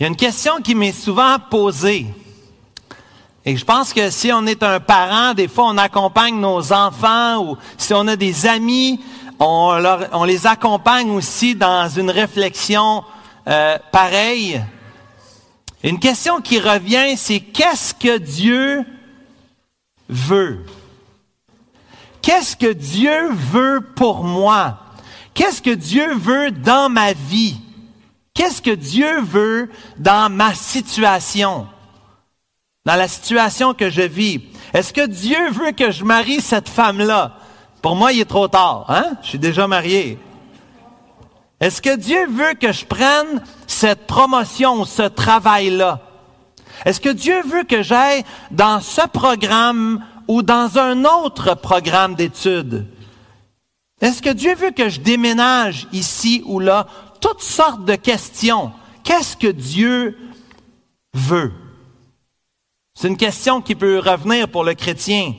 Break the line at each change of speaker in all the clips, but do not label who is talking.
Il y a une question qui m'est souvent posée. Et je pense que si on est un parent, des fois on accompagne nos enfants ou si on a des amis, on, on les accompagne aussi dans une réflexion euh, pareille. Une question qui revient, c'est qu'est-ce que Dieu veut? Qu'est-ce que Dieu veut pour moi? Qu'est-ce que Dieu veut dans ma vie? Qu'est-ce que Dieu veut dans ma situation? Dans la situation que je vis? Est-ce que Dieu veut que je marie cette femme-là? Pour moi, il est trop tard, hein? Je suis déjà marié. Est-ce que Dieu veut que je prenne cette promotion, ce travail-là? Est-ce que Dieu veut que j'aille dans ce programme ou dans un autre programme d'études? Est-ce que Dieu veut que je déménage ici ou là? Toutes sortes de questions. Qu'est-ce que Dieu veut? C'est une question qui peut revenir pour le chrétien.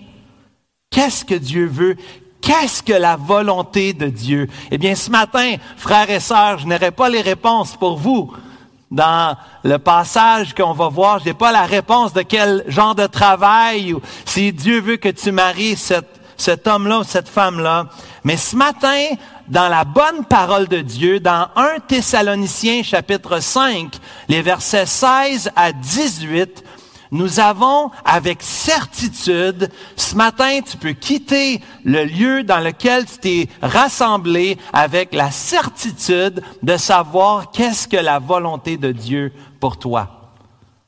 Qu'est-ce que Dieu veut? Qu'est-ce que la volonté de Dieu? Eh bien, ce matin, frères et sœurs, je n'aurai pas les réponses pour vous. Dans le passage qu'on va voir, je n'ai pas la réponse de quel genre de travail ou si Dieu veut que tu maries cet homme-là ou cette femme-là. Mais ce matin, dans la bonne parole de Dieu, dans 1 Thessaloniciens chapitre 5, les versets 16 à 18, nous avons avec certitude, ce matin, tu peux quitter le lieu dans lequel tu t'es rassemblé avec la certitude de savoir qu'est-ce que la volonté de Dieu pour toi.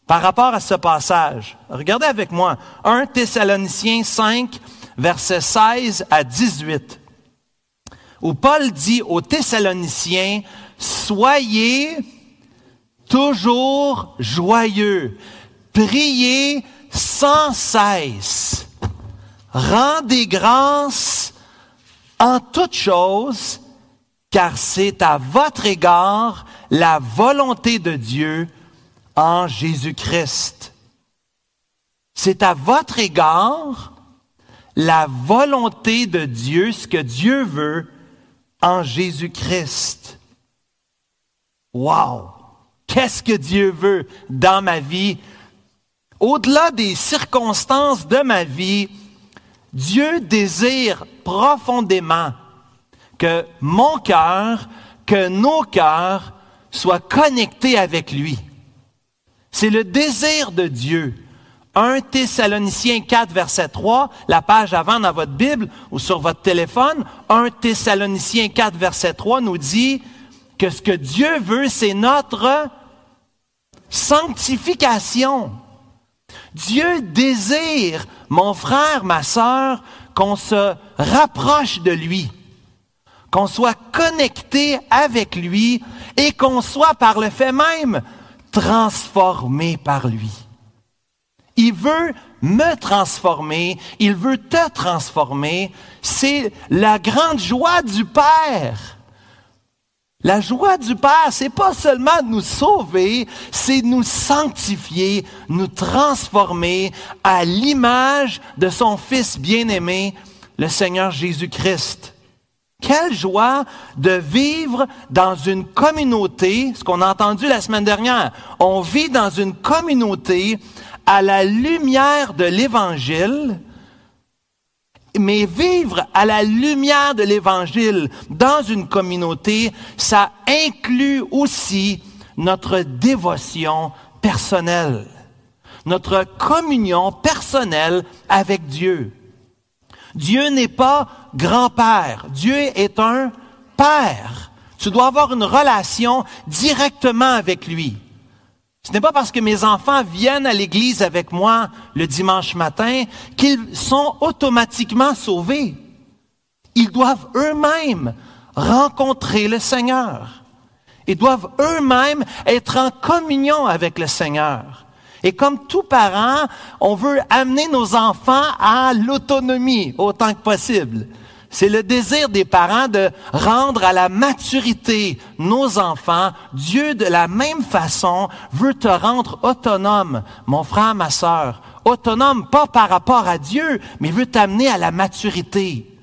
Par rapport à ce passage, regardez avec moi 1 Thessaloniciens 5, versets 16 à 18, où Paul dit aux Thessaloniciens, soyez toujours joyeux. Priez sans cesse. Rendez grâce en toutes choses, car c'est à votre égard la volonté de Dieu en Jésus-Christ. C'est à votre égard la volonté de Dieu, ce que Dieu veut en Jésus-Christ. Wow! Qu'est-ce que Dieu veut dans ma vie? au-delà des circonstances de ma vie, Dieu désire profondément que mon cœur, que nos cœurs soient connectés avec lui. C'est le désir de Dieu. 1 Thessaloniciens 4, verset 3, la page avant dans votre Bible ou sur votre téléphone, 1 Thessaloniciens 4, verset 3 nous dit que ce que Dieu veut, c'est notre sanctification. Dieu désire, mon frère, ma sœur, qu'on se rapproche de lui, qu'on soit connecté avec lui et qu'on soit par le fait même transformé par lui. Il veut me transformer, il veut te transformer. C'est la grande joie du Père. La joie du Père, c'est pas seulement de nous sauver, c'est de nous sanctifier, nous transformer à l'image de son Fils bien-aimé, le Seigneur Jésus-Christ. Quelle joie de vivre dans une communauté, ce qu'on a entendu la semaine dernière. On vit dans une communauté à la lumière de l'Évangile, mais vivre à la lumière de l'Évangile dans une communauté, ça inclut aussi notre dévotion personnelle, notre communion personnelle avec Dieu. Dieu n'est pas grand-père, Dieu est un père. Tu dois avoir une relation directement avec lui. Ce n'est pas parce que mes enfants viennent à l'église avec moi le dimanche matin qu'ils sont automatiquement sauvés. Ils doivent eux-mêmes rencontrer le Seigneur. Ils doivent eux-mêmes être en communion avec le Seigneur. Et comme tout parent, on veut amener nos enfants à l'autonomie autant que possible. C'est le désir des parents de rendre à la maturité nos enfants. Dieu, de la même façon, veut te rendre autonome, mon frère, ma sœur. Autonome, pas par rapport à Dieu, mais veut t'amener à la maturité.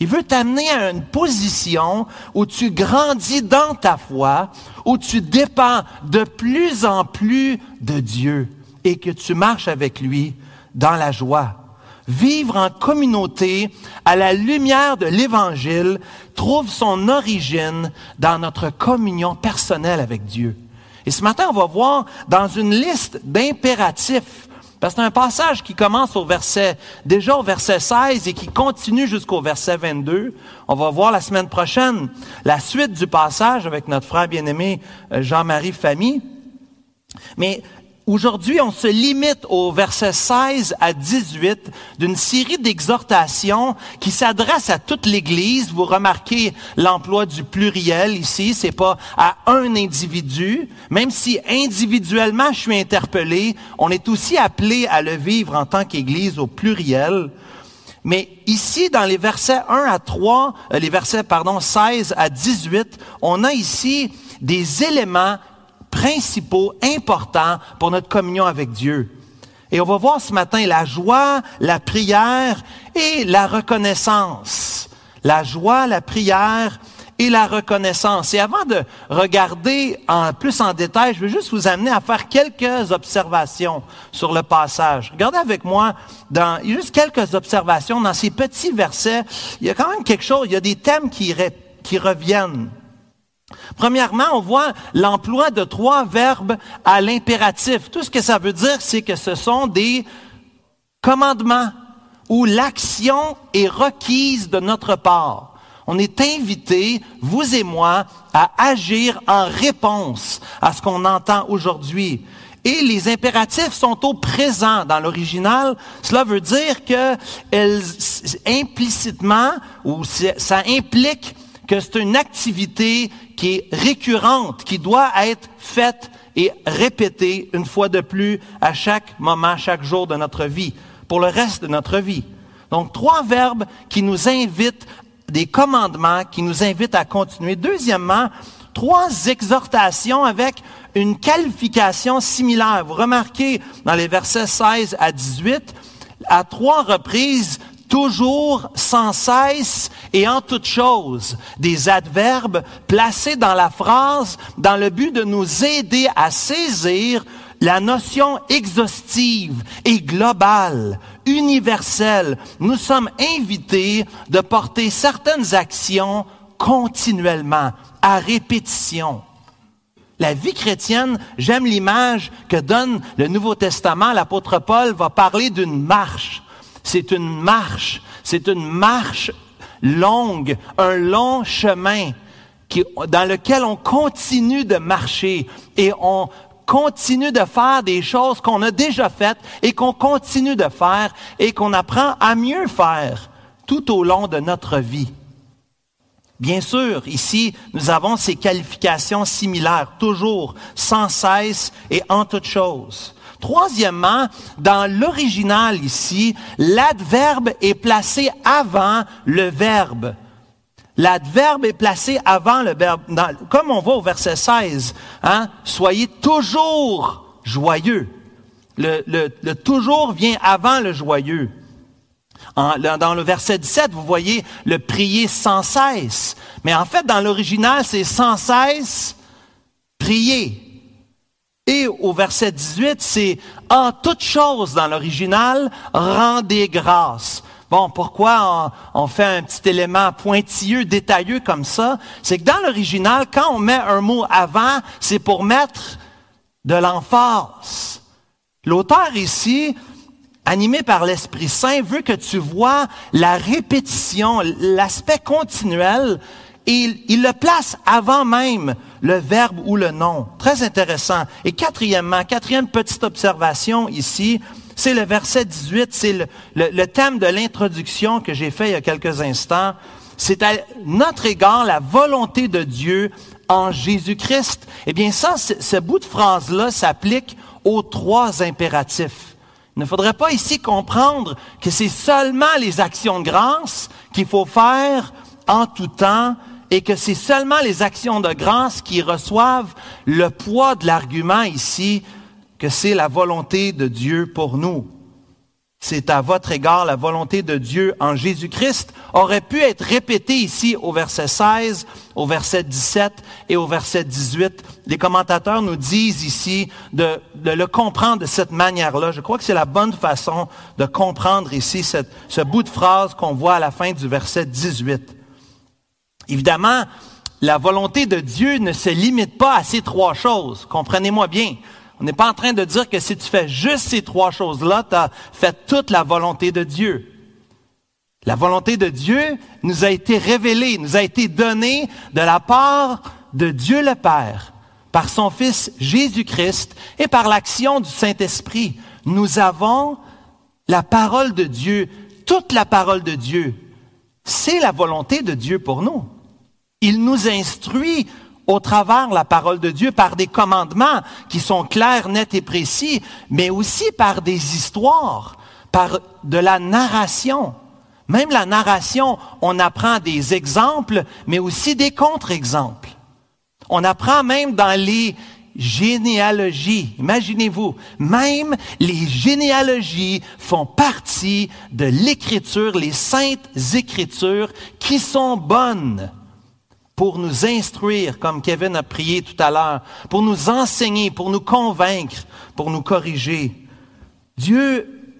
Il veut t'amener à une position où tu grandis dans ta foi, où tu dépends de plus en plus de Dieu et que tu marches avec lui dans la joie. Vivre en communauté à la lumière de l'Évangile trouve son origine dans notre communion personnelle avec Dieu. Et ce matin, on va voir dans une liste d'impératifs parce que c'est un passage qui commence au verset, déjà au verset 16 et qui continue jusqu'au verset 22. On va voir la semaine prochaine la suite du passage avec notre frère bien-aimé euh, Jean-Marie Famille. Mais Aujourd'hui, on se limite au verset 16 à 18 d'une série d'exhortations qui s'adressent à toute l'Église. Vous remarquez l'emploi du pluriel ici, c'est pas à un individu, même si individuellement je suis interpellé, on est aussi appelé à le vivre en tant qu'Église au pluriel. Mais ici, dans les versets 1 à 3, euh, les versets, pardon, 16 à 18, on a ici des éléments principaux, importants pour notre communion avec Dieu. Et on va voir ce matin la joie, la prière et la reconnaissance. La joie, la prière et la reconnaissance. Et avant de regarder en plus en détail, je veux juste vous amener à faire quelques observations sur le passage. Regardez avec moi dans juste quelques observations dans ces petits versets. Il y a quand même quelque chose, il y a des thèmes qui, qui reviennent. Premièrement, on voit l'emploi de trois verbes à l'impératif. Tout ce que ça veut dire, c'est que ce sont des commandements où l'action est requise de notre part. On est invité, vous et moi, à agir en réponse à ce qu'on entend aujourd'hui. Et les impératifs sont au présent dans l'original. Cela veut dire que implicitement, ou ça implique que c'est une activité qui est récurrente, qui doit être faite et répétée une fois de plus à chaque moment, chaque jour de notre vie, pour le reste de notre vie. Donc, trois verbes qui nous invitent, des commandements qui nous invitent à continuer. Deuxièmement, trois exhortations avec une qualification similaire. Vous remarquez dans les versets 16 à 18, à trois reprises, toujours, sans cesse et en toute chose, des adverbes placés dans la phrase dans le but de nous aider à saisir la notion exhaustive et globale, universelle. Nous sommes invités de porter certaines actions continuellement, à répétition. La vie chrétienne, j'aime l'image que donne le Nouveau Testament. L'apôtre Paul va parler d'une marche c'est une marche, c'est une marche longue, un long chemin dans lequel on continue de marcher et on continue de faire des choses qu'on a déjà faites et qu'on continue de faire et qu'on apprend à mieux faire tout au long de notre vie. Bien sûr, ici, nous avons ces qualifications similaires, toujours, sans cesse et en toutes choses. Troisièmement, dans l'original ici, l'adverbe est placé avant le verbe. L'adverbe est placé avant le verbe. comme on voit au verset 16, hein, soyez toujours joyeux. Le, le, toujours vient avant le joyeux. dans le verset 17, vous voyez le prier sans cesse. Mais en fait, dans l'original, c'est sans cesse prier. Et au verset 18, c'est en toute chose dans l'original, rendez grâce. Bon, pourquoi on, fait un petit élément pointilleux, détailleux comme ça? C'est que dans l'original, quand on met un mot avant, c'est pour mettre de l'emphase. L'auteur ici, animé par l'Esprit Saint, veut que tu vois la répétition, l'aspect continuel et il, le place avant même le verbe ou le nom. Très intéressant. Et quatrièmement, quatrième petite observation ici, c'est le verset 18, c'est le, thème de l'introduction que j'ai fait il y a quelques instants. C'est à notre égard la volonté de Dieu en Jésus-Christ. Eh bien, ça, ce bout de phrase-là s'applique aux trois impératifs. Il ne faudrait pas ici comprendre que c'est seulement les actions de grâce qu'il faut faire en tout temps et que c'est seulement les actions de grâce qui reçoivent le poids de l'argument ici que c'est la volonté de Dieu pour nous. c'est à votre égard la volonté de Dieu en Jésus-Christ, aurait pu être répété ici au verset 16, au verset 17 et au verset 18. Les commentateurs nous disent ici de, le comprendre de cette manière-là. Je crois que c'est la bonne façon de comprendre ici ce bout de phrase qu'on voit à la fin du verset 18. Évidemment, la volonté de Dieu ne se limite pas à ces trois choses. Comprenez-moi bien. On n'est pas en train de dire que si tu fais juste ces trois choses-là, tu as fait toute la volonté de Dieu. La volonté de Dieu nous a été révélée, nous a été donnée de la part de Dieu le Père, par son Fils Jésus-Christ et par l'action du Saint-Esprit. Nous avons la parole de Dieu, toute la parole de Dieu. C'est la volonté de Dieu pour nous. Il nous instruit au travers la parole de Dieu par des commandements qui sont clairs, nets et précis, mais aussi par des histoires, par de la narration. Même la narration, on apprend des exemples, mais aussi des contre-exemples. On apprend même dans les généalogies. Imaginez-vous, même les généalogies font partie de l'écriture, les saintes écritures qui sont bonnes pour nous instruire, comme Kevin a prié tout à l'heure, pour nous enseigner, pour nous convaincre, pour nous corriger. Dieu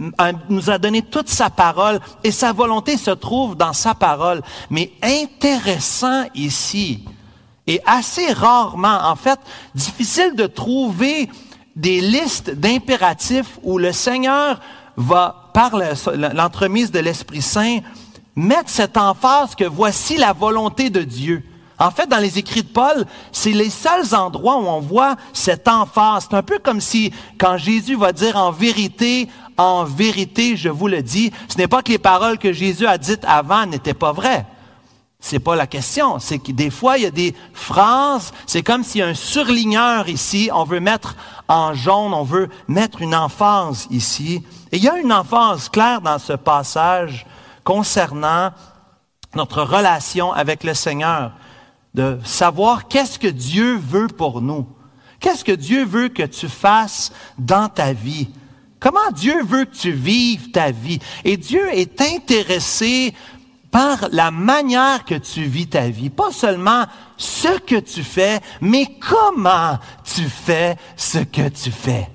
nous a donné toute sa parole et sa volonté se trouve dans sa parole. Mais intéressant ici, et assez rarement, en fait, difficile de trouver des listes d'impératifs où le Seigneur va, par l'entremise de l'Esprit Saint, mettre cette emphase que voici la volonté de Dieu. En fait, dans les écrits de Paul, c'est les seuls endroits où on voit cette emphase. C'est un peu comme si, quand Jésus va dire en vérité, en vérité, je vous le dis, ce n'est pas que les paroles que Jésus a dites avant n'étaient pas vraies. C'est pas la question. C'est que des fois, il y a des phrases, c'est comme s'il y a un surligneur ici, on veut mettre en jaune, on veut mettre une emphase ici. Et il y a une emphase claire dans ce passage concernant notre relation avec le Seigneur de savoir qu'est-ce que Dieu veut pour nous. Qu'est-ce que Dieu veut que tu fasses dans ta vie? Comment Dieu veut que tu vives ta vie? Et Dieu est intéressé par la manière que tu vis ta vie. Pas seulement ce que tu fais, mais comment tu fais ce que tu fais.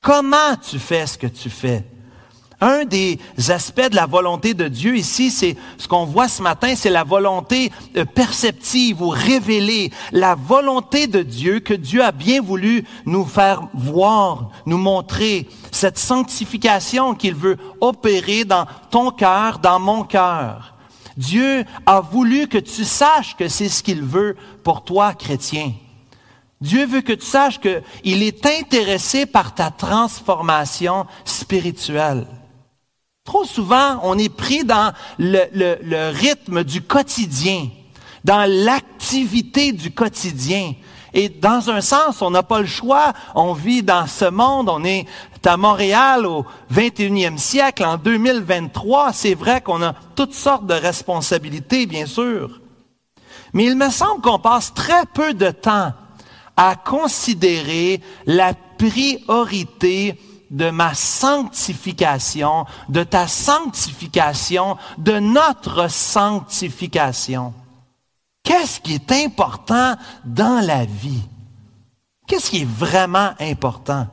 Comment tu fais ce que tu fais? Un des aspects de la volonté de Dieu ici, c'est ce qu'on voit ce matin, c'est la volonté euh, perceptive ou révélée, la volonté de Dieu que Dieu a bien voulu nous faire voir, nous montrer, cette sanctification qu'il veut opérer dans ton cœur, dans mon cœur. Dieu a voulu que tu saches que c'est ce qu'il veut pour toi, chrétien. Dieu veut que tu saches qu'il est intéressé par ta transformation spirituelle. Trop souvent, on est pris dans le, rythme du quotidien, dans l'activité du quotidien. Et dans un sens, on n'a pas le choix. On vit dans ce monde. On est à Montréal au 21e siècle, en 2023. C'est vrai qu'on a toutes sortes de responsabilités, bien sûr. Mais il me semble qu'on passe très peu de temps à considérer la priorité de ma sanctification, de ta sanctification, de notre sanctification. Qu'est-ce qui est important dans la vie? Qu'est-ce qui est vraiment important?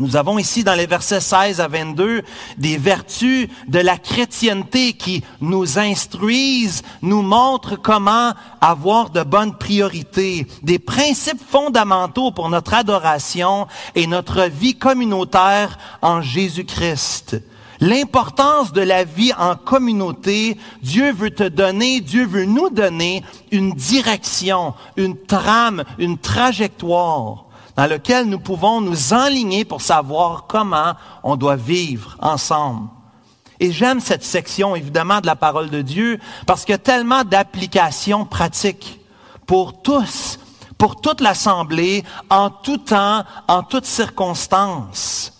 Nous avons ici dans les versets 16 à 22 des vertus de la chrétienté qui nous instruisent, nous montrent comment avoir de bonnes priorités, des principes fondamentaux pour notre adoration et notre vie communautaire en Jésus-Christ. L'importance de la vie en communauté, Dieu veut te donner, Dieu veut nous donner une direction, une trame, une trajectoire dans lequel nous pouvons nous enligner pour savoir comment on doit vivre ensemble. Et j'aime cette section, évidemment, de la parole de Dieu, parce qu'il y a tellement d'applications pratiques pour tous, pour toute l'Assemblée, en tout temps, en toutes circonstances.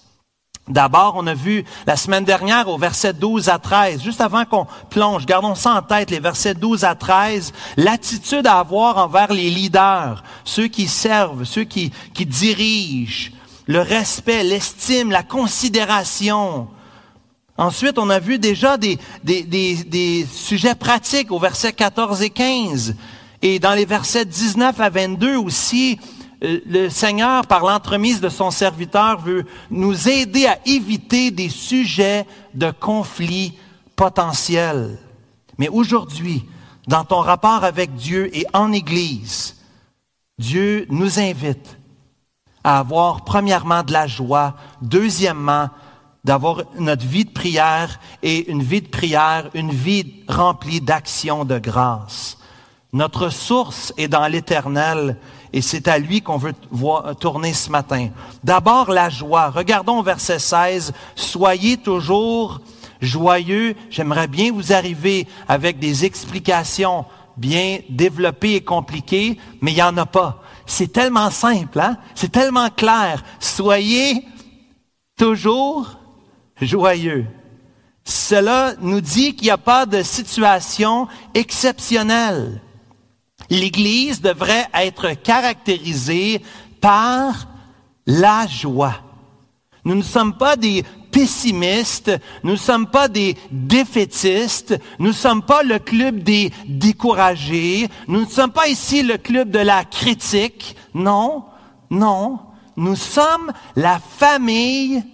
D'abord, on a vu la semaine dernière au verset 12 à 13, juste avant qu'on plonge, gardons ça en tête, les versets 12 à 13, l'attitude à avoir envers les leaders, ceux qui servent, ceux qui, dirigent. le respect, l'estime, la considération. Ensuite, on a vu déjà des, des, des, des, sujets pratiques au verset 14 et 15. Et dans les versets 19 à 22 aussi, le Seigneur, par l'entremise de son serviteur, veut nous aider à éviter des sujets de conflit potentiels. Mais aujourd'hui, dans ton rapport avec Dieu et en Église, Dieu nous invite à avoir premièrement de la joie, deuxièmement d'avoir notre vie de prière et une vie de prière, une vie remplie d'actions de grâce. Notre source est dans l'Éternel et c'est à lui qu'on veut tourner ce matin. D'abord la joie. Regardons verset 16. Soyez toujours joyeux. J'aimerais bien vous arriver avec des explications bien développées et compliquées, mais il n'y en a pas. C'est tellement simple, hein? C'est tellement clair. Soyez toujours joyeux. Cela nous dit qu'il n'y a pas de situation exceptionnelle. L'Église devrait être caractérisée par la joie. Nous ne sommes pas des pessimistes, nous ne sommes pas des défaitistes, nous ne sommes pas le club des découragés, nous ne sommes pas ici le club de la critique. Non, non, nous sommes la famille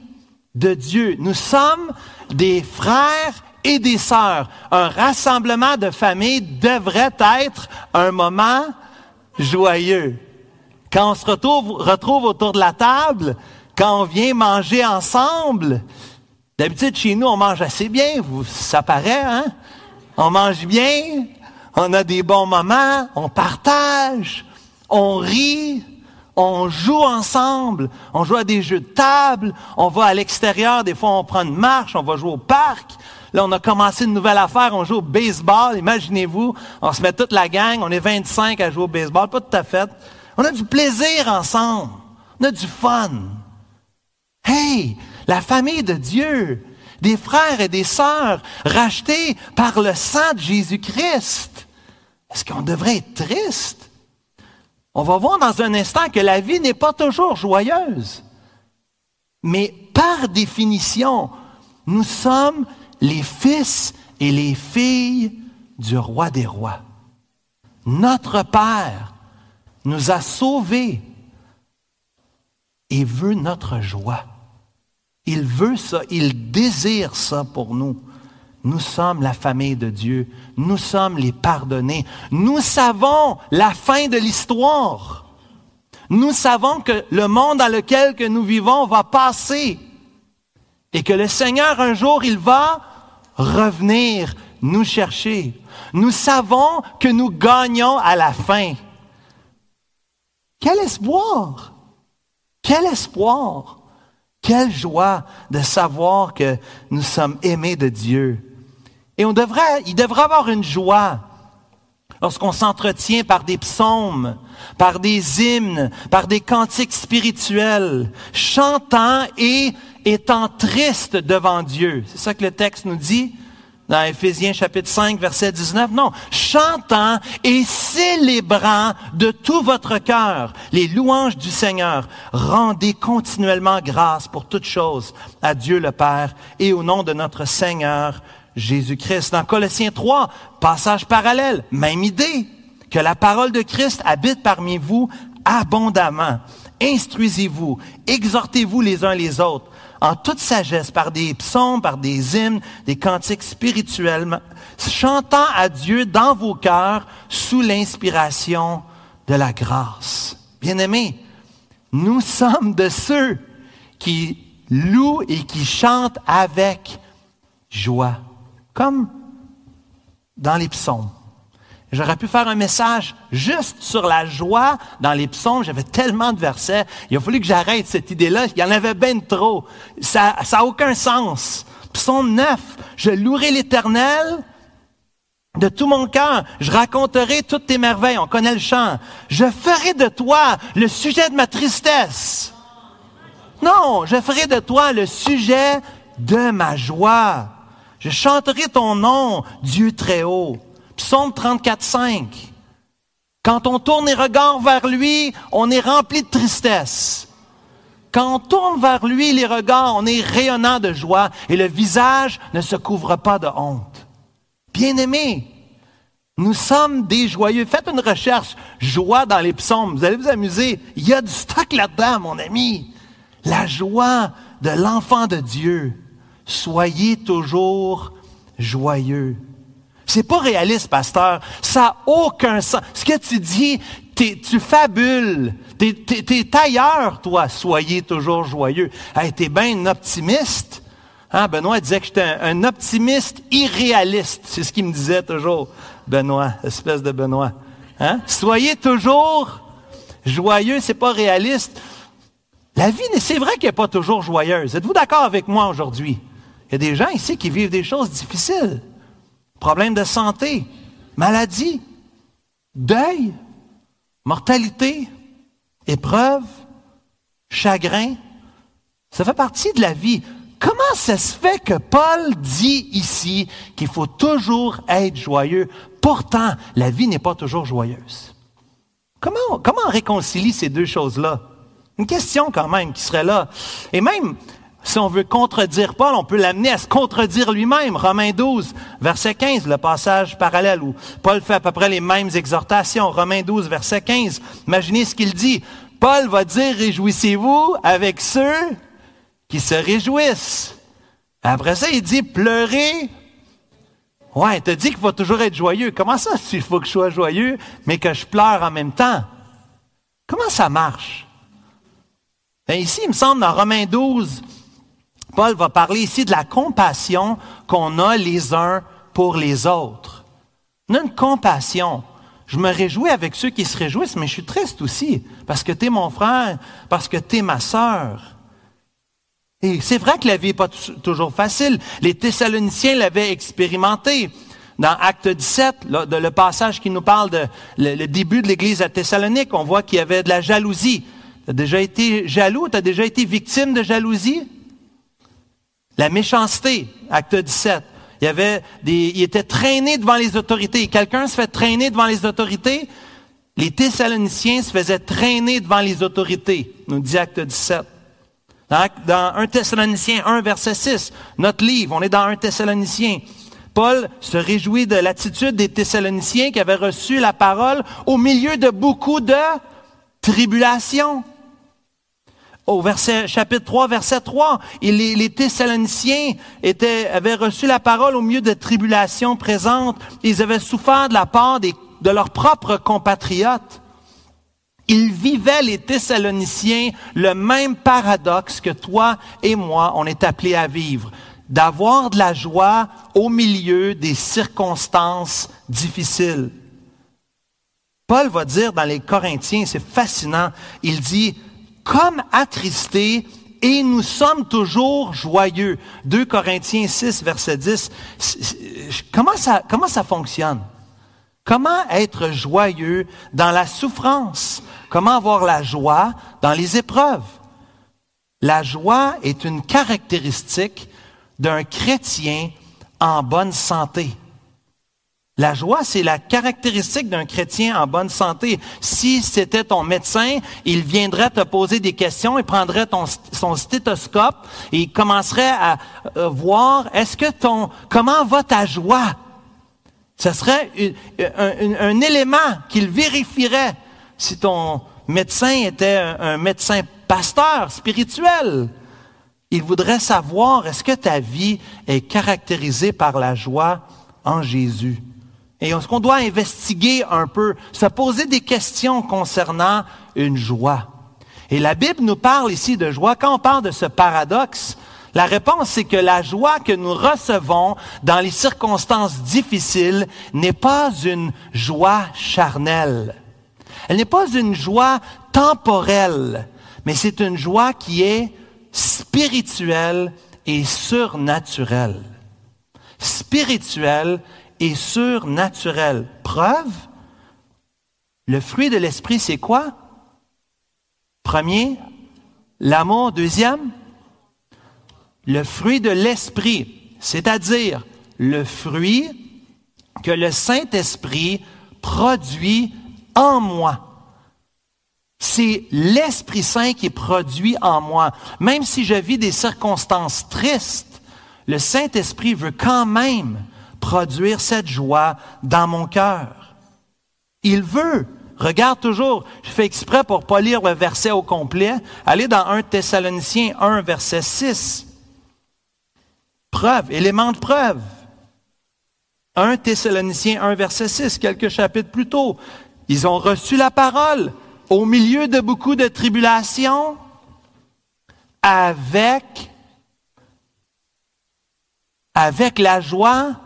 de Dieu. Nous sommes des frères et des sœurs. Un rassemblement de famille devrait être un moment joyeux. Quand on se retrouve, retrouve autour de la table, quand on vient manger ensemble, d'habitude chez nous on mange assez bien, ça paraît, hein? On mange bien, on a des bons moments, on partage, on rit, on joue ensemble, on joue à des jeux de table, on va à l'extérieur, des fois on prend une marche, on va jouer au parc. Là, on a commencé une nouvelle affaire, on joue au baseball, imaginez-vous, on se met toute la gang, on est 25 à jouer au baseball, pas tout à fait. On a du plaisir ensemble, on a du fun. Hey, la famille de Dieu, des frères et des sœurs rachetés par le sang de Jésus-Christ. Est-ce qu'on devrait être triste? On va voir dans un instant que la vie n'est pas toujours joyeuse. Mais par définition, nous sommes les fils et les filles du roi des rois. Notre Père nous a sauvés et veut notre joie. Il veut ça, il désire ça pour nous. Nous sommes la famille de Dieu. Nous sommes les pardonnés. Nous savons la fin de l'histoire. Nous savons que le monde dans lequel que nous vivons va passer et que le Seigneur un jour il va revenir nous chercher. Nous savons que nous gagnons à la fin. Quel espoir! Quel espoir! Quelle joie de savoir que nous sommes aimés de Dieu. Et devrait, il devrait avoir une joie lorsqu'on s'entretient par des psaumes, par des hymnes, par des cantiques spirituels, chantant et étant triste devant Dieu. C'est ça que le texte nous dit dans Éphésiens chapitre 5 verset 19. Non, chantant et célébrant de tout votre cœur les louanges du Seigneur, rendez continuellement grâce pour toutes choses à Dieu le Père et au nom de notre Seigneur Jésus-Christ. Dans Colossiens 3, passage parallèle, même idée, que la parole de Christ habite parmi vous abondamment. Instruisez-vous, exhortez-vous les uns les autres, en toute sagesse, par des psaumes, par des hymnes, des cantiques spirituels, chantant à Dieu dans vos cœurs sous l'inspiration de la grâce. Bien-aimés, nous sommes de ceux qui louent et qui chantent avec joie comme dans les psaumes. J'aurais pu faire un message juste sur la joie dans les psaumes. J'avais tellement de versets. Il a fallu que j'arrête cette idée-là. Il y en avait bien trop. Ça n'a aucun sens. Psaume 9. Je louerai l'éternel de tout mon cœur. Je raconterai toutes tes merveilles. On connaît le chant. Je ferai de toi le sujet de ma tristesse. Non, je ferai de toi le sujet de ma joie. Je chanterai ton nom, Dieu très haut. Psaume 34, 5. Quand on tourne les regards vers lui, on est rempli de tristesse. Quand on tourne vers lui les regards, on est rayonnant de joie et le visage ne se couvre pas de honte. Bien-aimés, nous sommes des joyeux. Faites une recherche joie dans les psaumes. Vous allez vous amuser. Il y a du stock là-dedans, mon ami. La joie de l'enfant de Dieu. Soyez toujours joyeux. C'est pas réaliste, pasteur. Ça n'a aucun sens. Ce que tu dis, tu fabules. T'es es, ailleurs, toi. Soyez toujours joyeux. Hey, t'es bien un optimiste. Hein, Benoît disait que j'étais un, optimiste irréaliste. C'est ce qu'il me disait toujours. Benoît, espèce de Benoît. Hein? Soyez toujours joyeux, c'est pas réaliste. La vie, c'est vrai qu'elle n'est pas toujours joyeuse. Êtes-vous d'accord avec moi aujourd'hui? Il y a des gens ici qui vivent des choses difficiles problèmes de santé, maladie, deuil, mortalité, épreuve, chagrin. Ça fait partie de la vie. Comment ça se fait que Paul dit ici qu'il faut toujours être joyeux? Pourtant, la vie n'est pas toujours joyeuse. Comment, comment on réconcilie ces deux choses-là? Une question quand même qui serait là. Et même, si on veut contredire Paul, on peut l'amener à se contredire lui-même. Romains 12, verset 15, le passage parallèle où Paul fait à peu près les mêmes exhortations. Romains 12, verset 15. Imaginez ce qu'il dit. Paul va dire, réjouissez-vous avec ceux qui se réjouissent. Après ça, il dit, pleurez. Ouais, il te dit qu'il faut toujours être joyeux. Comment ça, s'il faut que je sois joyeux, mais que je pleure en même temps? Comment ça marche? Ben ici, il me semble, dans Romains 12, Paul va parler ici de la compassion qu'on a les uns pour les autres. On a une compassion. Je me réjouis avec ceux qui se réjouissent, mais je suis triste aussi, parce que tu es mon frère, parce que tu es ma sœur. Et c'est vrai que la vie n'est pas toujours facile. Les Thessaloniciens l'avaient expérimenté. Dans Acte 17, le, passage qui nous parle de le, début de l'Église à Thessalonique, on voit qu'il y avait de la jalousie. Tu as déjà été jaloux? Tu as déjà été victime de jalousie? La méchanceté, acte 17. Il y avait des, il était traîné devant les autorités. Quelqu'un se fait traîner devant les autorités. Les Thessaloniciens se faisaient traîner devant les autorités, nous dit acte 17. Dans, dans 1 Thessalonicien 1, verset 6, notre livre, on est dans 1 Thessalonicien. Paul se réjouit de l'attitude des Thessaloniciens qui avaient reçu la parole au milieu de beaucoup de tribulations au verset, chapitre 3, verset 3, les, Thessaloniciens avaient reçu la parole au milieu de tribulations présentes. Ils avaient souffert de la part de leurs propres compatriotes. Ils vivaient, les Thessaloniciens, le même paradoxe que toi et moi, on est appelés à vivre. D'avoir de la joie au milieu des circonstances difficiles. Paul va dire dans les Corinthiens, c'est fascinant, il dit, comme attristés et nous sommes toujours joyeux. 2 Corinthiens 6, verset 10. Comment ça, comment ça fonctionne? Comment être joyeux dans la souffrance? Comment avoir la joie dans les épreuves? La joie est une caractéristique d'un chrétien en bonne santé. La joie, c'est la caractéristique d'un chrétien en bonne santé. Si c'était ton médecin, il viendrait te poser des questions, il prendrait ton, son stéthoscope et il commencerait à euh, voir, est-ce que ton, comment va ta joie? Ce serait un, élément qu'il vérifierait si ton médecin était un médecin pasteur spirituel. Il voudrait savoir, est-ce que ta vie est caractérisée par la joie en Jésus? Et ce qu'on doit investiguer un peu, se poser des questions concernant une joie? Et la Bible nous parle ici de joie. Quand on parle de ce paradoxe, la réponse c'est que la joie que nous recevons dans les circonstances difficiles n'est pas une joie charnelle. Elle n'est pas une joie temporelle, mais c'est une joie qui est spirituelle et surnaturelle. Spirituelle et surnaturel. Preuve, le fruit de l'esprit, c'est quoi? Premier, l'amour. Deuxième, le fruit de l'esprit, c'est-à-dire le fruit que le Saint-Esprit produit en moi. C'est l'Esprit Saint qui produit en moi. Même si je vis des circonstances tristes, le Saint-Esprit veut quand même produire cette joie dans mon cœur. Il veut. Regarde toujours, je fais exprès pour pas lire le verset au complet. Allez dans 1 Thessaloniciens 1, verset 6. Preuve, élément de preuve. 1 Thessaloniciens 1, verset 6, quelques chapitres plus tôt. Ils ont reçu la parole au milieu de beaucoup de tribulations avec, avec la joie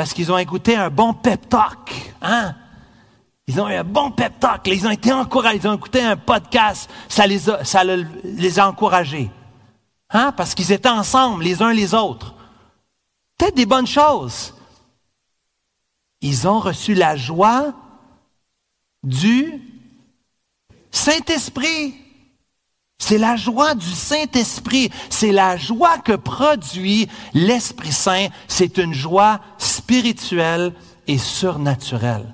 parce qu'ils ont écouté un bon pep talk. Hein? Ils ont eu un bon pep talk. Ils ont été encouragés. Ils ont écouté un podcast. Ça les a, encouragés. Hein? Parce qu'ils étaient ensemble, les uns les autres. Peut-être des bonnes choses. Ils ont reçu la joie du Saint-Esprit. C'est la joie du Saint-Esprit. C'est la joie que produit l'Esprit Saint. C'est une joie et surnaturelle.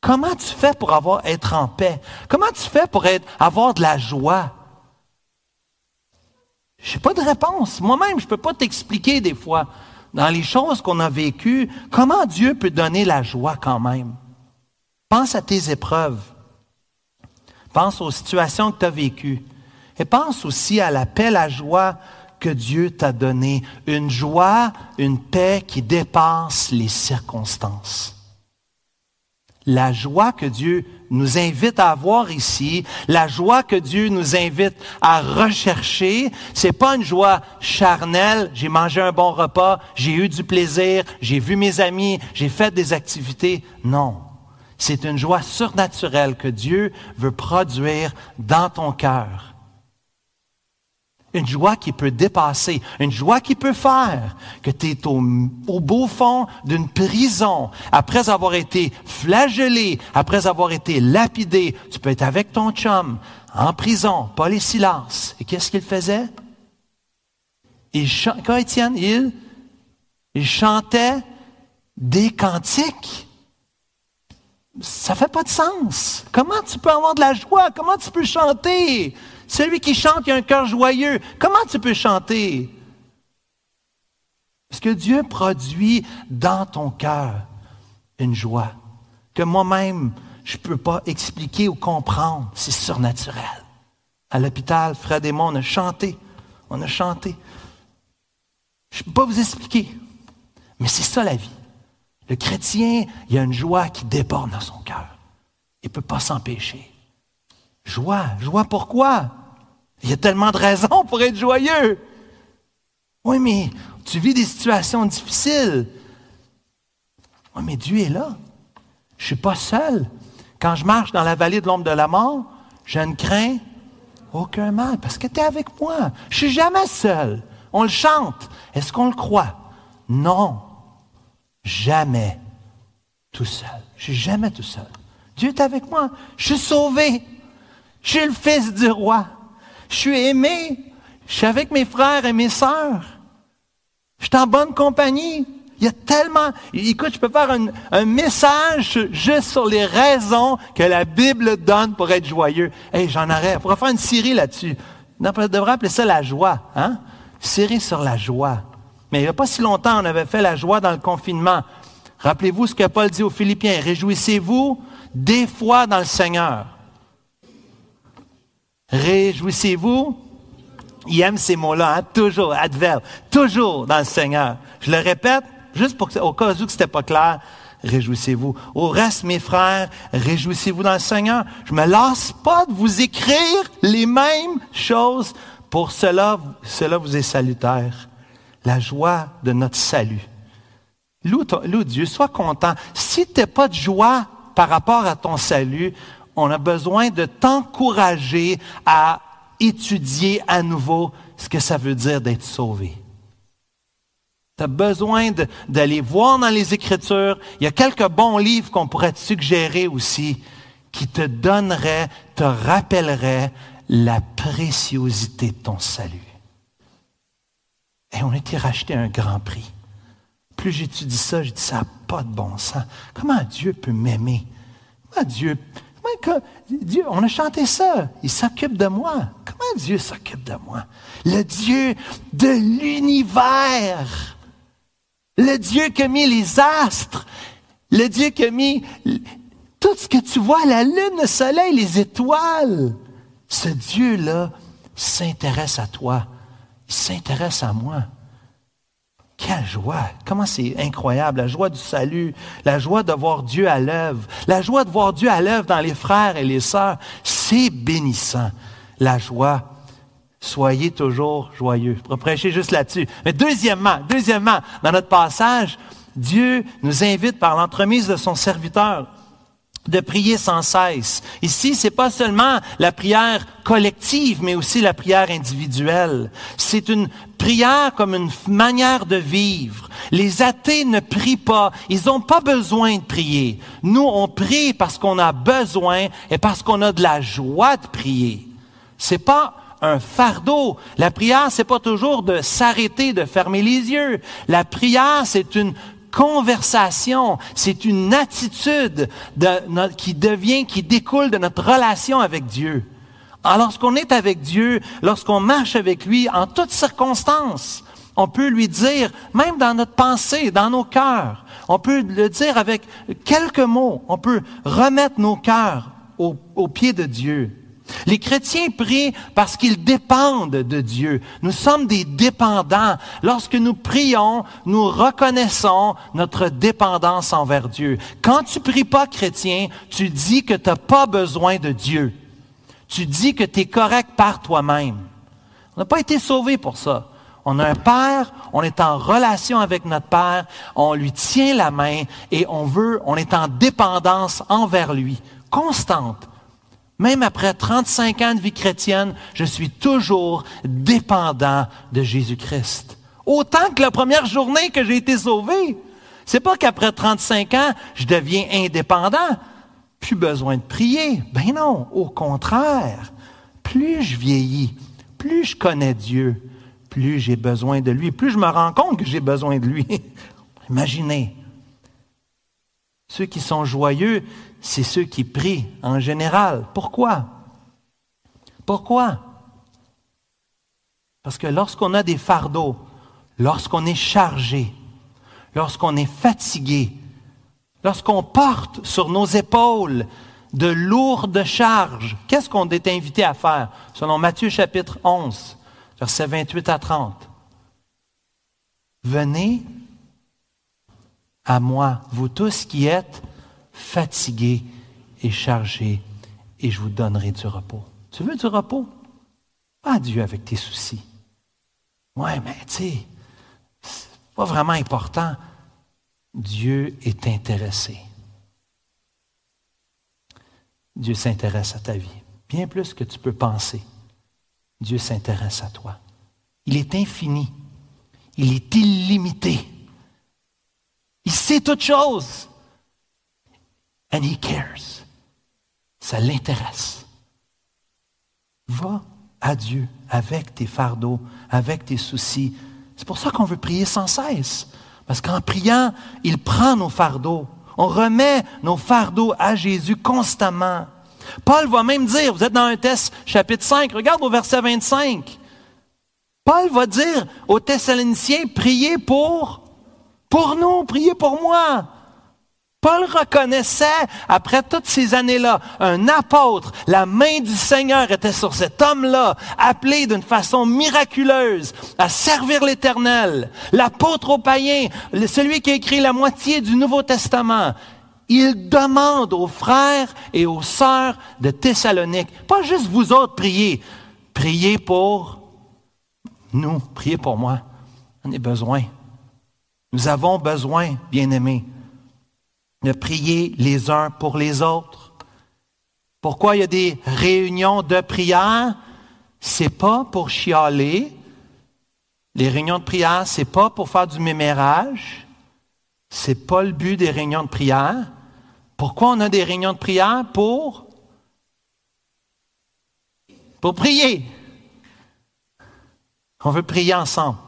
Comment tu fais pour avoir, être en paix? Comment tu fais pour être, avoir de la joie? Je n'ai pas de réponse. Moi-même, je ne peux pas t'expliquer des fois, dans les choses qu'on a vécues, comment Dieu peut donner la joie quand même? Pense à tes épreuves. Pense aux situations que tu as vécues. Et pense aussi à la paix, la joie que Dieu t'a donnée. Une joie, une paix qui dépasse les circonstances. La joie que Dieu nous invite à avoir ici, la joie que Dieu nous invite à rechercher, c'est pas une joie charnelle, j'ai mangé un bon repas, j'ai eu du plaisir, j'ai vu mes amis, j'ai fait des activités. Non. C'est une joie surnaturelle que Dieu veut produire dans ton cœur. Une joie qui peut dépasser, une joie qui peut faire que tu es au, au, beau fond d'une prison, après avoir été flagellé, après avoir été lapidé, tu peux être avec ton chum, en prison, Paul et Silas. Et qu'est-ce qu'il faisait? Il, quand Étienne, il, il chantait des cantiques ça fait pas de sens. Comment tu peux avoir de la joie? Comment tu peux chanter? Celui qui chante, il a un cœur joyeux. Comment tu peux chanter? Parce que Dieu produit dans ton cœur une joie que moi-même, je ne peux pas expliquer ou comprendre. C'est surnaturel. À l'hôpital, Fred et moi, on a chanté. On a chanté. Je ne peux pas vous expliquer. Mais c'est ça la vie. Le chrétien, il y a une joie qui déborde dans son cœur. Il ne peut pas s'empêcher. Joie, joie pourquoi? Il y a tellement de raisons pour être joyeux. Oui, mais tu vis des situations difficiles. Oui, mais Dieu est là. Je ne suis pas seul. Quand je marche dans la vallée de l'ombre de la mort, je ne crains aucun mal parce que tu es avec moi. Je suis jamais seul. On le chante. Est-ce qu'on le croit? Non jamais tout seul. Je suis jamais tout seul. Dieu est avec moi. Je suis sauvé. Je suis le fils du roi. Je suis aimé. Je suis avec mes frères et mes sœurs. Je suis en bonne compagnie. Il y a tellement... Écoute, je peux faire un, message juste sur les raisons que la Bible donne pour être joyeux. Hey, j'en aurais... On pourrait faire une série là-dessus. On devrait appeler ça la joie. Hein? Série sur la joie. Mais il n'y a pas si longtemps, on avait fait la joie dans le confinement. Rappelez-vous ce que Paul dit aux Philippiens. Réjouissez-vous des fois dans le Seigneur. Réjouissez-vous? Il aime ces mots-là, hein? toujours, adverbe, toujours dans le Seigneur. Je le répète, juste pour au cas où ce n'était pas clair. Réjouissez-vous. Au reste, mes frères, réjouissez-vous dans le Seigneur. Je me lasse pas de vous écrire les mêmes choses. Pour cela, cela vous est salutaire la joie de notre salut. Loue, Dieu, sois content. Si n'as pas de joie par rapport à ton salut, on a besoin de t'encourager à étudier à nouveau ce que ça veut dire d'être sauvé. Tu as besoin d'aller voir dans les Écritures. Il y a quelques bons livres qu'on pourrait te suggérer aussi qui te donneraient, te rappelleraient la préciosité de ton salut. Et on a été racheté un grand prix. Plus j'étudie ça, je dis ça n'a pas de bon sens. Comment Dieu peut m'aimer? Comment Dieu, comment, Dieu, on a chanté ça, il s'occupe de moi. Comment Dieu s'occupe de moi? Le Dieu de l'univers. Le Dieu qui a mis les astres. Le Dieu qui a mis tout ce que tu vois, la lune, le soleil, les étoiles. Ce Dieu-là s'intéresse à toi. Il s'intéresse à moi. Quelle joie! Comment c'est incroyable, la joie du salut, la joie de voir Dieu à l'œuvre, la joie de voir Dieu à l'œuvre dans les frères et les sœurs, c'est bénissant. La joie, soyez toujours joyeux. Je juste là-dessus. Mais deuxièmement, deuxièmement, dans notre passage, Dieu nous invite par l'entremise de son serviteur de prier sans cesse. Ici, c'est pas seulement la prière collective, mais aussi la prière individuelle. C'est une prière comme une manière de vivre. Les athées ne prient pas. Ils n'ont pas besoin de prier. Nous, on prie parce qu'on a besoin et parce qu'on a de la joie de prier. C'est pas un fardeau. La prière, c'est pas toujours de s'arrêter, de fermer les yeux. La prière, c'est une conversation, c'est une attitude qui devient, qui découle de notre relation avec Dieu. Alors, lorsqu'on est avec Dieu, lorsqu'on marche avec lui, en toutes circonstances, on peut lui dire, même dans notre pensée, dans nos cœurs, on peut le dire avec quelques mots, on peut remettre nos cœurs au, au pied de Dieu. Les chrétiens prient parce qu'ils dépendent de Dieu. Nous sommes des dépendants. Lorsque nous prions, nous reconnaissons notre dépendance envers Dieu. Quand tu pries pas chrétien, tu dis que tu n'as pas besoin de Dieu. Tu dis que tu es correct par toi-même. On n'a pas été sauvés pour ça. On a un Père, on est en relation avec notre Père, on lui tient la main et on veut, on est en dépendance envers lui, constante. Même après 35 ans de vie chrétienne, je suis toujours dépendant de Jésus-Christ. Autant que la première journée que j'ai été sauvé. C'est pas qu'après 35 ans, je deviens indépendant. Plus besoin de prier. Ben non, au contraire. Plus je vieillis, plus je connais Dieu, plus j'ai besoin de lui, plus je me rends compte que j'ai besoin de lui. Imaginez. Ceux qui sont joyeux, c'est ceux qui prient en général. Pourquoi? Pourquoi? Parce que lorsqu'on a des fardeaux, lorsqu'on est chargé, lorsqu'on est fatigué, lorsqu'on porte sur nos épaules de lourdes charges, qu'est-ce qu'on est invité à faire? Selon Matthieu chapitre 11, versets 28 à 30. Venez à moi, vous tous qui êtes fatigué et chargé, et je vous donnerai du repos. Tu veux du repos? Pas Dieu avec tes soucis. Ouais, mais tu sais, c'est pas vraiment important. Dieu est intéressé. Dieu s'intéresse à ta vie, bien plus que tu peux penser. Dieu s'intéresse à toi. Il est infini. Il est illimité. Il sait toutes choses. And he cares. Ça l'intéresse. Va à Dieu avec tes fardeaux, avec tes soucis. C'est pour ça qu'on veut prier sans cesse. Parce qu'en priant, il prend nos fardeaux. On remet nos fardeaux à Jésus constamment. Paul va même dire, vous êtes dans un test chapitre 5, regarde au verset 25. Paul va dire aux Thessaloniciens, priez pour, pour nous, priez pour moi. Paul reconnaissait, après toutes ces années-là, un apôtre, la main du Seigneur était sur cet homme-là, appelé d'une façon miraculeuse à servir l'Éternel. L'apôtre aux païens, celui qui a écrit la moitié du Nouveau Testament, il demande aux frères et aux sœurs de Thessalonique, pas juste vous autres priez, priez pour nous, priez pour moi. On a besoin. Nous avons besoin, bien-aimés de prier les uns pour les autres. Pourquoi il y a des réunions de prière? C'est pas pour chialer. Les réunions de prière, c'est pas pour faire du mémérage. C'est pas le but des réunions de prière. Pourquoi on a des réunions de prière? Pour, pour prier. On veut prier ensemble.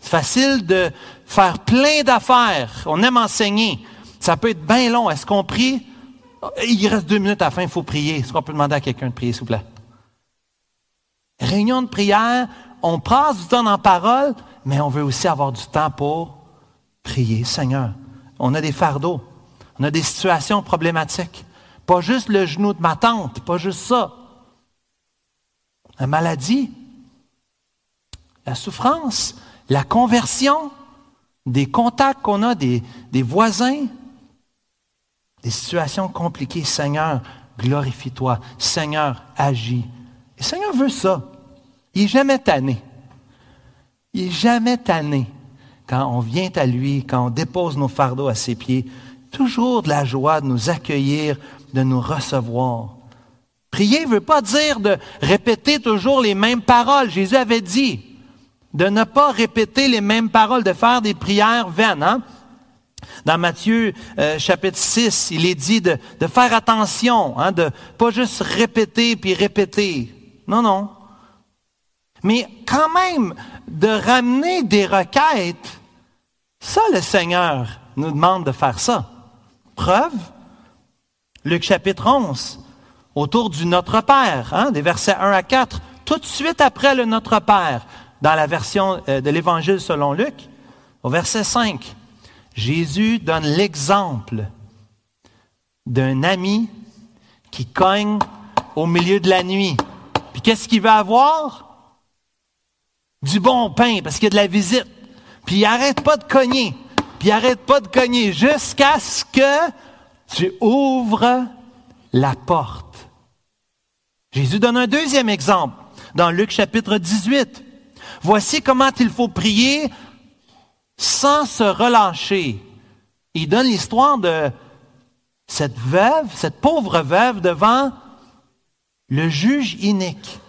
C'est facile de faire plein d'affaires. On aime enseigner. Ça peut être bien long. Est-ce qu'on prie? Il reste deux minutes à la fin, il faut prier. Est-ce qu'on peut demander à quelqu'un de prier, s'il vous plaît? Réunion de prière, on passe du temps en parole, mais on veut aussi avoir du temps pour prier. Seigneur, on a des fardeaux, on a des situations problématiques. Pas juste le genou de ma tante, pas juste ça. La maladie, la souffrance, la conversion, des contacts qu'on a, des, des voisins, des situations compliquées. Seigneur, glorifie-toi. Seigneur, agis. Et Seigneur veut ça. Il n'est jamais tanné. Il n'est jamais tanné quand on vient à lui, quand on dépose nos fardeaux à ses pieds. Toujours de la joie de nous accueillir, de nous recevoir. Prier ne veut pas dire de répéter toujours les mêmes paroles. Jésus avait dit de ne pas répéter les mêmes paroles, de faire des prières vaines. Hein? Dans Matthieu euh, chapitre 6, il est dit de, faire attention, hein, de pas juste répéter puis répéter. Non, non. Mais quand même, de ramener des requêtes, ça, le Seigneur nous demande de faire ça. Preuve, Luc chapitre 11, autour du Notre Père, hein, des versets 1 à 4, tout de suite après le Notre Père, dans la version euh, de l'Évangile selon Luc, au verset 5, Jésus donne l'exemple d'un ami qui cogne au milieu de la nuit. Puis qu'est-ce qu'il va avoir? Du bon pain, parce qu'il y a de la visite. Puis il arrête pas de cogner. Puis il arrête pas de cogner jusqu'à ce que tu ouvres la porte. Jésus donne un deuxième exemple dans Luc chapitre 18. Voici comment il faut prier sans se relâcher. Il donne l'histoire de cette veuve, cette pauvre veuve devant le juge inique.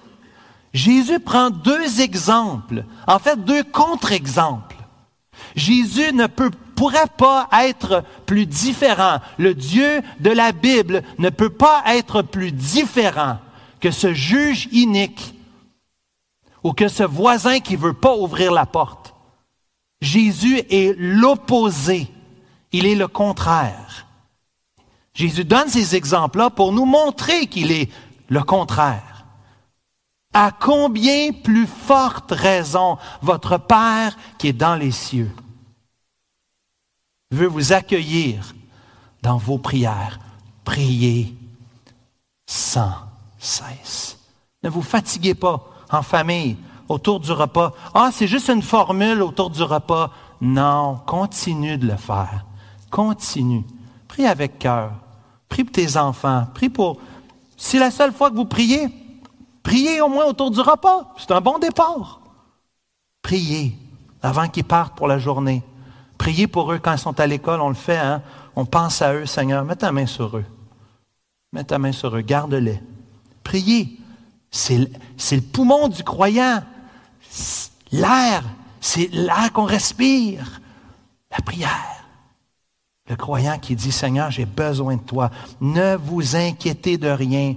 Jésus prend deux exemples, en fait deux contre-exemples. Jésus ne peut, pourrait pas être plus différent. Le Dieu de la Bible ne peut pas être plus différent que ce juge inique ou que ce voisin qui veut pas ouvrir la porte. Jésus est l'opposé. Il est le contraire. Jésus donne ces exemples-là pour nous montrer qu'il est le contraire. À combien plus forte raison votre Père qui est dans les cieux veut vous accueillir dans vos prières. Priez sans cesse. Ne vous fatiguez pas en famille, autour du repas. Ah, c'est juste une formule autour du repas. Non, continue de le faire. Continue. Prie avec cœur. Prie pour tes enfants. Prie pour... C'est la seule fois que vous priez. Priez au moins autour du repas. C'est un bon départ. Priez avant qu'ils partent pour la journée. Priez pour eux quand ils sont à l'école. On le fait, hein? On pense à eux, Seigneur. Mets ta main sur eux. Mets ta main sur eux. Garde-les. Priez. C'est le poumon du croyant. L'air, c'est l'air qu'on respire. La prière. Le croyant qui dit, Seigneur, j'ai besoin de toi. Ne vous inquiétez de rien.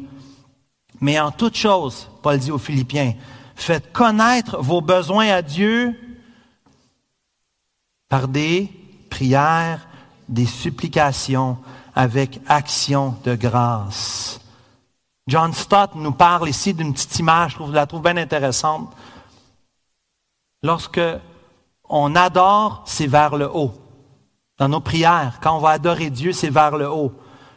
Mais en toute chose, Paul dit aux Philippiens, faites connaître vos besoins à Dieu par des prières, des supplications avec action de grâce. John Stott nous parle ici d'une petite image, je la trouve bien intéressante. Lorsque on adore, c'est vers le haut. Dans nos prières, quand on va adorer Dieu, c'est vers le haut.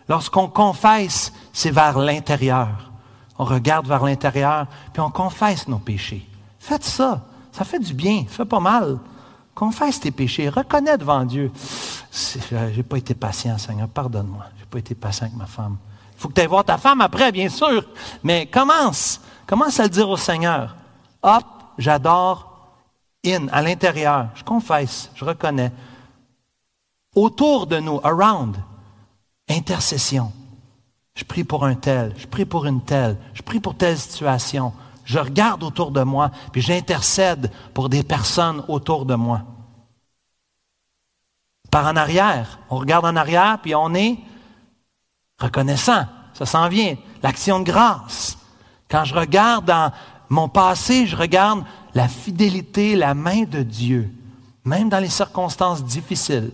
Lorsqu'on confesse, c'est vers l'intérieur. On regarde vers l'intérieur, puis on confesse nos péchés. Faites ça. Ça fait du bien, ça fait pas mal. Confesse tes péchés, reconnais devant Dieu. J'ai pas été patient, Seigneur, pardonne-moi. J'ai pas été patient avec ma femme. Faut que tu ailles voir ta femme après, bien sûr. Mais commence. Commence à le dire au Seigneur. Hop, j'adore. In, à l'intérieur. Je confesse, je reconnais. Autour de nous, around. Intercession. Je prie pour un tel, je prie pour une telle, je prie pour telle situation. Je regarde autour de moi, puis j'intercède pour des personnes autour de moi. Par en arrière, on regarde en arrière, puis on est reconnaissant. Ça s'en vient. L'action de grâce. Quand je regarde dans mon passé, je regarde la fidélité, la main de Dieu, même dans les circonstances difficiles,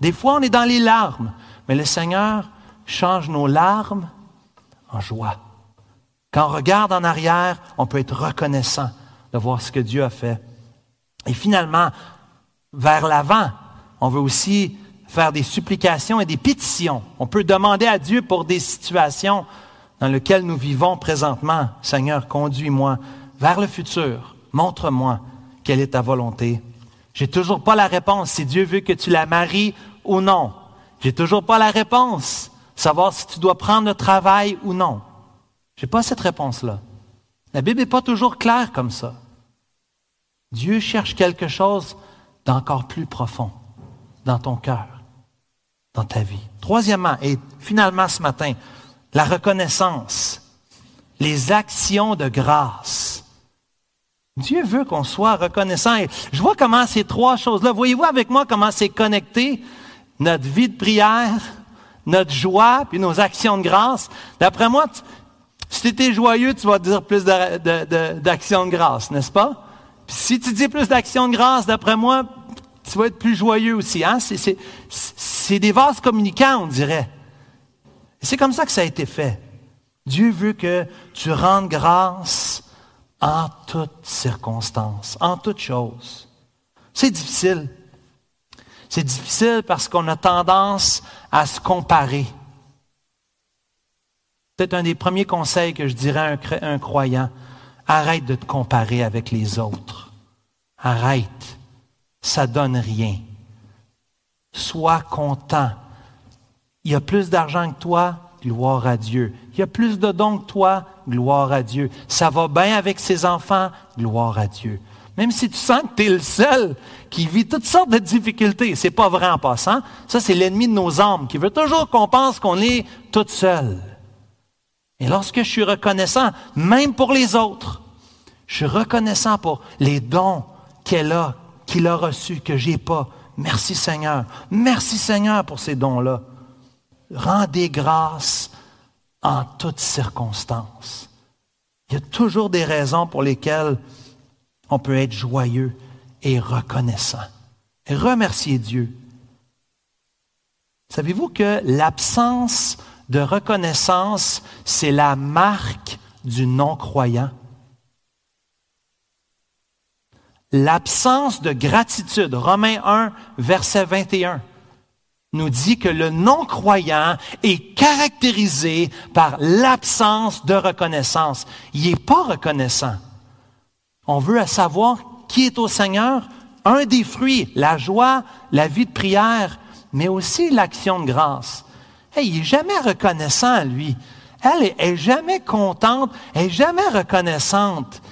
Des fois, on est dans les larmes, mais le Seigneur change nos larmes en joie. Quand on regarde en arrière, on peut être reconnaissant de voir ce que Dieu a fait. Et finalement, vers l'avant, on veut aussi faire des supplications et des pétitions. On peut demander à Dieu pour des situations dans lesquelles nous vivons présentement. Seigneur, conduis-moi vers le futur. Montre-moi quelle est ta volonté. J'ai toujours pas la réponse si Dieu veut que tu la maries ou non. J'ai toujours pas la réponse. Savoir si tu dois prendre le travail ou non. J'ai pas cette réponse-là. La Bible n'est pas toujours claire comme ça. Dieu cherche quelque chose d'encore plus profond dans ton cœur dans ta vie. Troisièmement, et finalement ce matin, la reconnaissance, les actions de grâce. Dieu veut qu'on soit reconnaissant. Je vois comment ces trois choses-là, voyez-vous avec moi comment c'est connecté notre vie de prière, notre joie, puis nos actions de grâce. D'après moi, si tu étais joyeux, tu vas dire plus d'actions de, grâce, n'est-ce pas? Puis si tu dis plus d'actions de grâce, d'après moi, tu vas être plus joyeux aussi. Hein? Des vases communicants, on dirait. C'est comme ça que ça a été fait. Dieu veut que tu rendes grâce en toutes circonstances, en toutes choses. C'est difficile. C'est difficile parce qu'on a tendance à se comparer. Peut-être un des premiers conseils que je dirais à un croyant, arrête de te comparer avec les autres. Arrête ça donne rien. Sois content. Il y a plus d'argent que toi, gloire à Dieu. Il y a plus de dons que toi, gloire à Dieu. Ça va bien avec ses enfants, gloire à Dieu. Même si tu sens que tu es le seul qui vit toutes sortes de difficultés, c'est pas vrai en passant. Ça, c'est l'ennemi de nos âmes qui veut toujours qu'on pense qu'on est tout seul. Et lorsque je suis reconnaissant, même pour les autres, je suis reconnaissant pour les dons qu'elle a, qu'il a reçu, que j'ai pas. Merci Seigneur. Merci Seigneur pour ces dons-là. Rendez grâce en toutes circonstances. Il y a toujours des raisons pour lesquelles on peut être joyeux et reconnaissant. Et Dieu. Savez-vous que l'absence de reconnaissance, c'est la marque du non-croyant? L'absence de gratitude, Romains 1, verset 21, nous dit que le non-croyant est caractérisé par l'absence de reconnaissance. Il n'est pas reconnaissant. On veut savoir qui est au Seigneur. Un des fruits, la joie, la vie de prière, mais aussi l'action de grâce. il n'est jamais reconnaissant, lui. Elle est, jamais contente, elle est jamais reconnaissante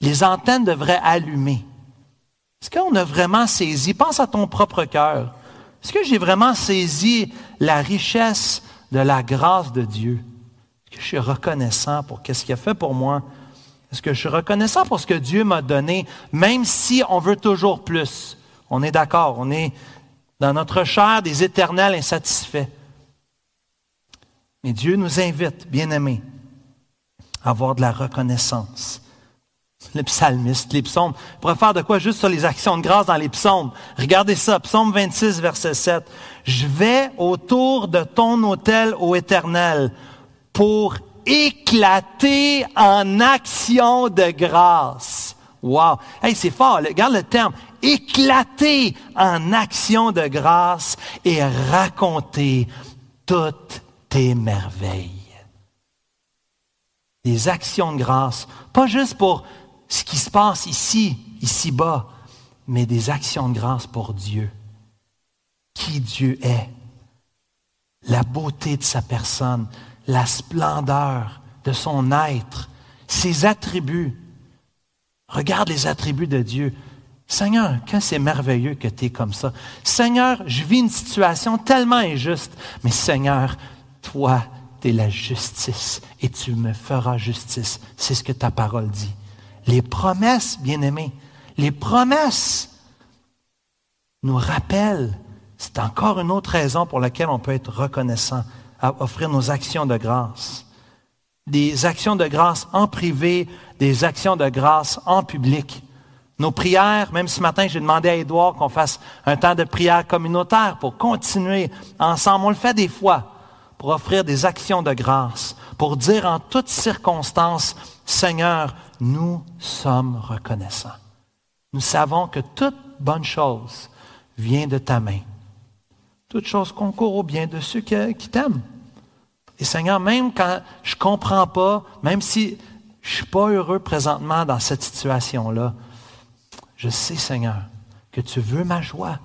les antennes devraient allumer. Est-ce qu'on a vraiment saisi, pense à ton propre cœur, est-ce que j'ai vraiment saisi la richesse de la grâce de Dieu? Est-ce que je suis reconnaissant pour ce qu'il a fait pour moi? Est-ce que je suis reconnaissant pour ce que Dieu m'a donné, même si on veut toujours plus? On est d'accord, on est dans notre chair des éternels insatisfaits. Mais Dieu nous invite, bien-aimés, à avoir de la reconnaissance les psalmistes, les psaumes. On pourrait faire de quoi juste sur les actions de grâce dans les psaumes. Regardez ça, psaume 26, verset 7. Je vais autour de ton autel, ô éternel, pour éclater en action de grâce. Wow. Hey, c'est fort. Regarde le terme. Éclater en action de grâce et raconter toutes tes merveilles. Des actions de grâce. Pas juste pour ce qui se passe ici, ici-bas, mais des actions de grâce pour Dieu. Qui Dieu est, la beauté de sa personne, la splendeur de son être, ses attributs. Regarde les attributs de Dieu. Seigneur, que c'est merveilleux que tu es comme ça. Seigneur, je vis une situation tellement injuste, mais Seigneur, toi, tu es la justice et tu me feras justice. C'est ce que ta parole dit. Les promesses, bien-aimés, les promesses nous rappellent, c'est encore une autre raison pour laquelle on peut être reconnaissant, à offrir nos actions de grâce. Des actions de grâce en privé, des actions de grâce en public. Nos prières, même ce matin, j'ai demandé à Édouard qu'on fasse un temps de prière communautaire pour continuer ensemble. On le fait des fois pour offrir des actions de grâce, pour dire en toutes circonstances, Seigneur, nous sommes reconnaissants. Nous savons que toute bonne chose vient de ta main. Toute chose concourt au bien de ceux qui, t'aiment. Et Seigneur, même quand je ne comprends pas, même si je ne suis pas heureux présentement dans cette situation-là, je sais, Seigneur, que tu veux ma joie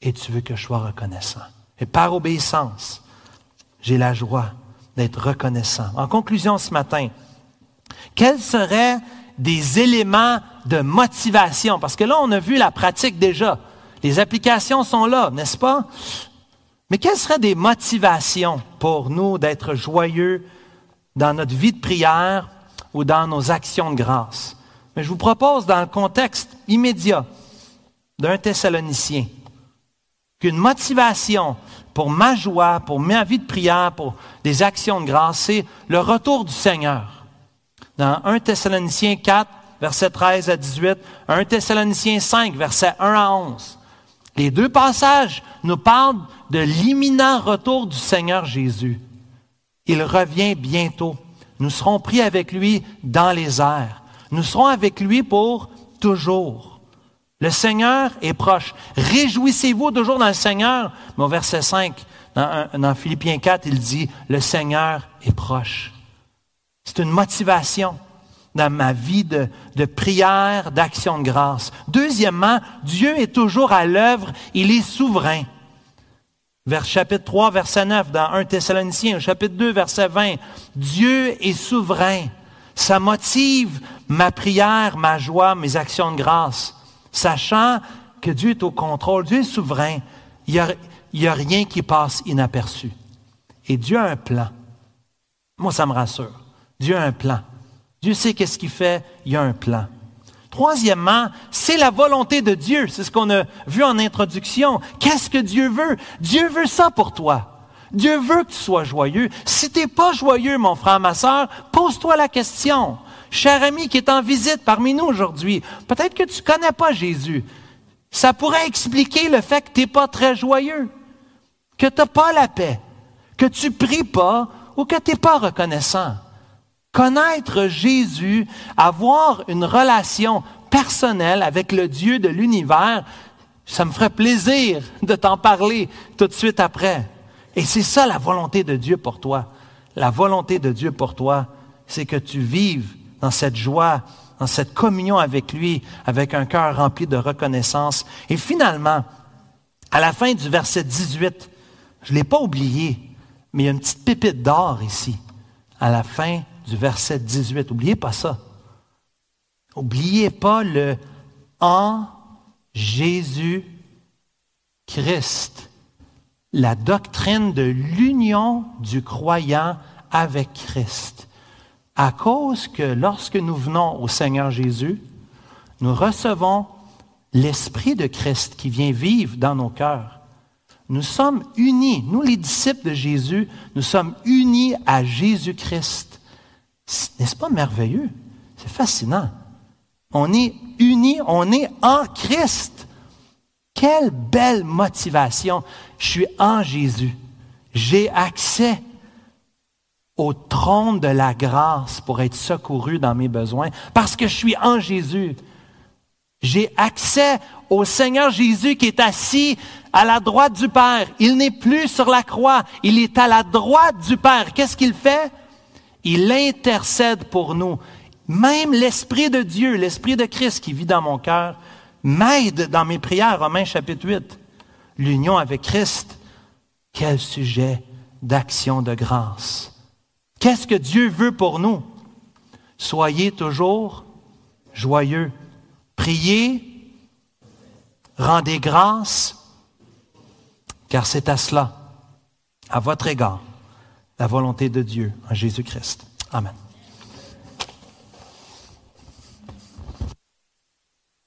et tu veux que je sois reconnaissant. Et par obéissance, j'ai la joie d'être reconnaissant. En conclusion ce matin, quels seraient des éléments de motivation? Parce que là, on a vu la pratique déjà. Les applications sont là, n'est-ce pas? Mais quelles seraient des motivations pour nous d'être joyeux dans notre vie de prière ou dans nos actions de grâce? Mais je vous propose, dans le contexte immédiat d'un Thessalonicien, qu'une motivation pour ma joie, pour ma vie de prière, pour des actions de grâce, c'est le retour du Seigneur. Dans 1 Thessaloniciens 4, verset 13 à 18, 1 Thessaloniciens 5, verset 1 à 11. Les deux passages nous parlent de l'imminent retour du Seigneur Jésus. Il revient bientôt. Nous serons pris avec lui dans les airs. Nous serons avec lui pour toujours. Le Seigneur est proche. Réjouissez-vous toujours dans le Seigneur. Mais au verset 5, dans, Philippiens 4, il dit, le Seigneur est proche. C'est une motivation dans ma vie de, prière, d'action de grâce. Deuxièmement, Dieu est toujours à l'œuvre, il est souverain. Vers chapitre 3, verset 9, dans 1 Thessaloniciens, chapitre 2, verset 20, Dieu est souverain. Ça motive ma prière, ma joie, mes actions de grâce, sachant que Dieu est au contrôle, Dieu est souverain. Il n'y a, a, rien qui passe inaperçu. Et Dieu a un plan. Moi, ça me rassure. Dieu a un plan. Dieu sait qu'est-ce qu'il fait, il y a un plan. Troisièmement, c'est la volonté de Dieu. C'est ce qu'on a vu en introduction. Qu'est-ce que Dieu veut? Dieu veut ça pour toi. Dieu veut que tu sois joyeux. Si tu n'es pas joyeux, mon frère, ma soeur, pose-toi la question. Cher ami qui est en visite parmi nous aujourd'hui, peut-être que tu ne connais pas Jésus. Ça pourrait expliquer le fait que tu n'es pas très joyeux, que tu n'as pas la paix, que tu pries pas ou que tu n'es pas reconnaissant. Connaître Jésus, avoir une relation personnelle avec le Dieu de l'univers, ça me ferait plaisir de t'en parler tout de suite après. Et c'est ça la volonté de Dieu pour toi. La volonté de Dieu pour toi, c'est que tu vives dans cette joie, dans cette communion avec lui, avec un cœur rempli de reconnaissance. Et finalement, à la fin du verset 18, je ne l'ai pas oublié, mais il y a une petite pépite d'or ici, à la fin du verset 18. N'oubliez pas ça. N'oubliez pas le en Jésus Christ la doctrine de l'union du croyant avec Christ. À cause que lorsque nous venons au Seigneur Jésus, nous recevons l'Esprit de Christ qui vient vivre dans nos cœurs. Nous sommes unis, nous les disciples de Jésus, nous sommes unis à Jésus-Christ. N'est-ce pas merveilleux? C'est fascinant. On est unis, on est en Christ. Quelle belle motivation. Je suis en Jésus. J'ai accès au trône de la grâce pour être secouru dans mes besoins parce que je suis en Jésus. J'ai accès au Seigneur Jésus qui est assis à la droite du Père. Il n'est plus sur la croix, il est à la droite du Père. Qu'est-ce qu'il fait? Il intercède pour nous. Même l'Esprit de Dieu, l'Esprit de Christ qui vit dans mon cœur, m'aide dans mes prières, Romains chapitre 8. L'union avec Christ, quel sujet d'action de grâce. Qu'est-ce que Dieu veut pour nous? Soyez toujours joyeux. Priez, rendez grâce, car c'est à cela, à votre égard, la volonté de Dieu en Jésus-Christ. Amen.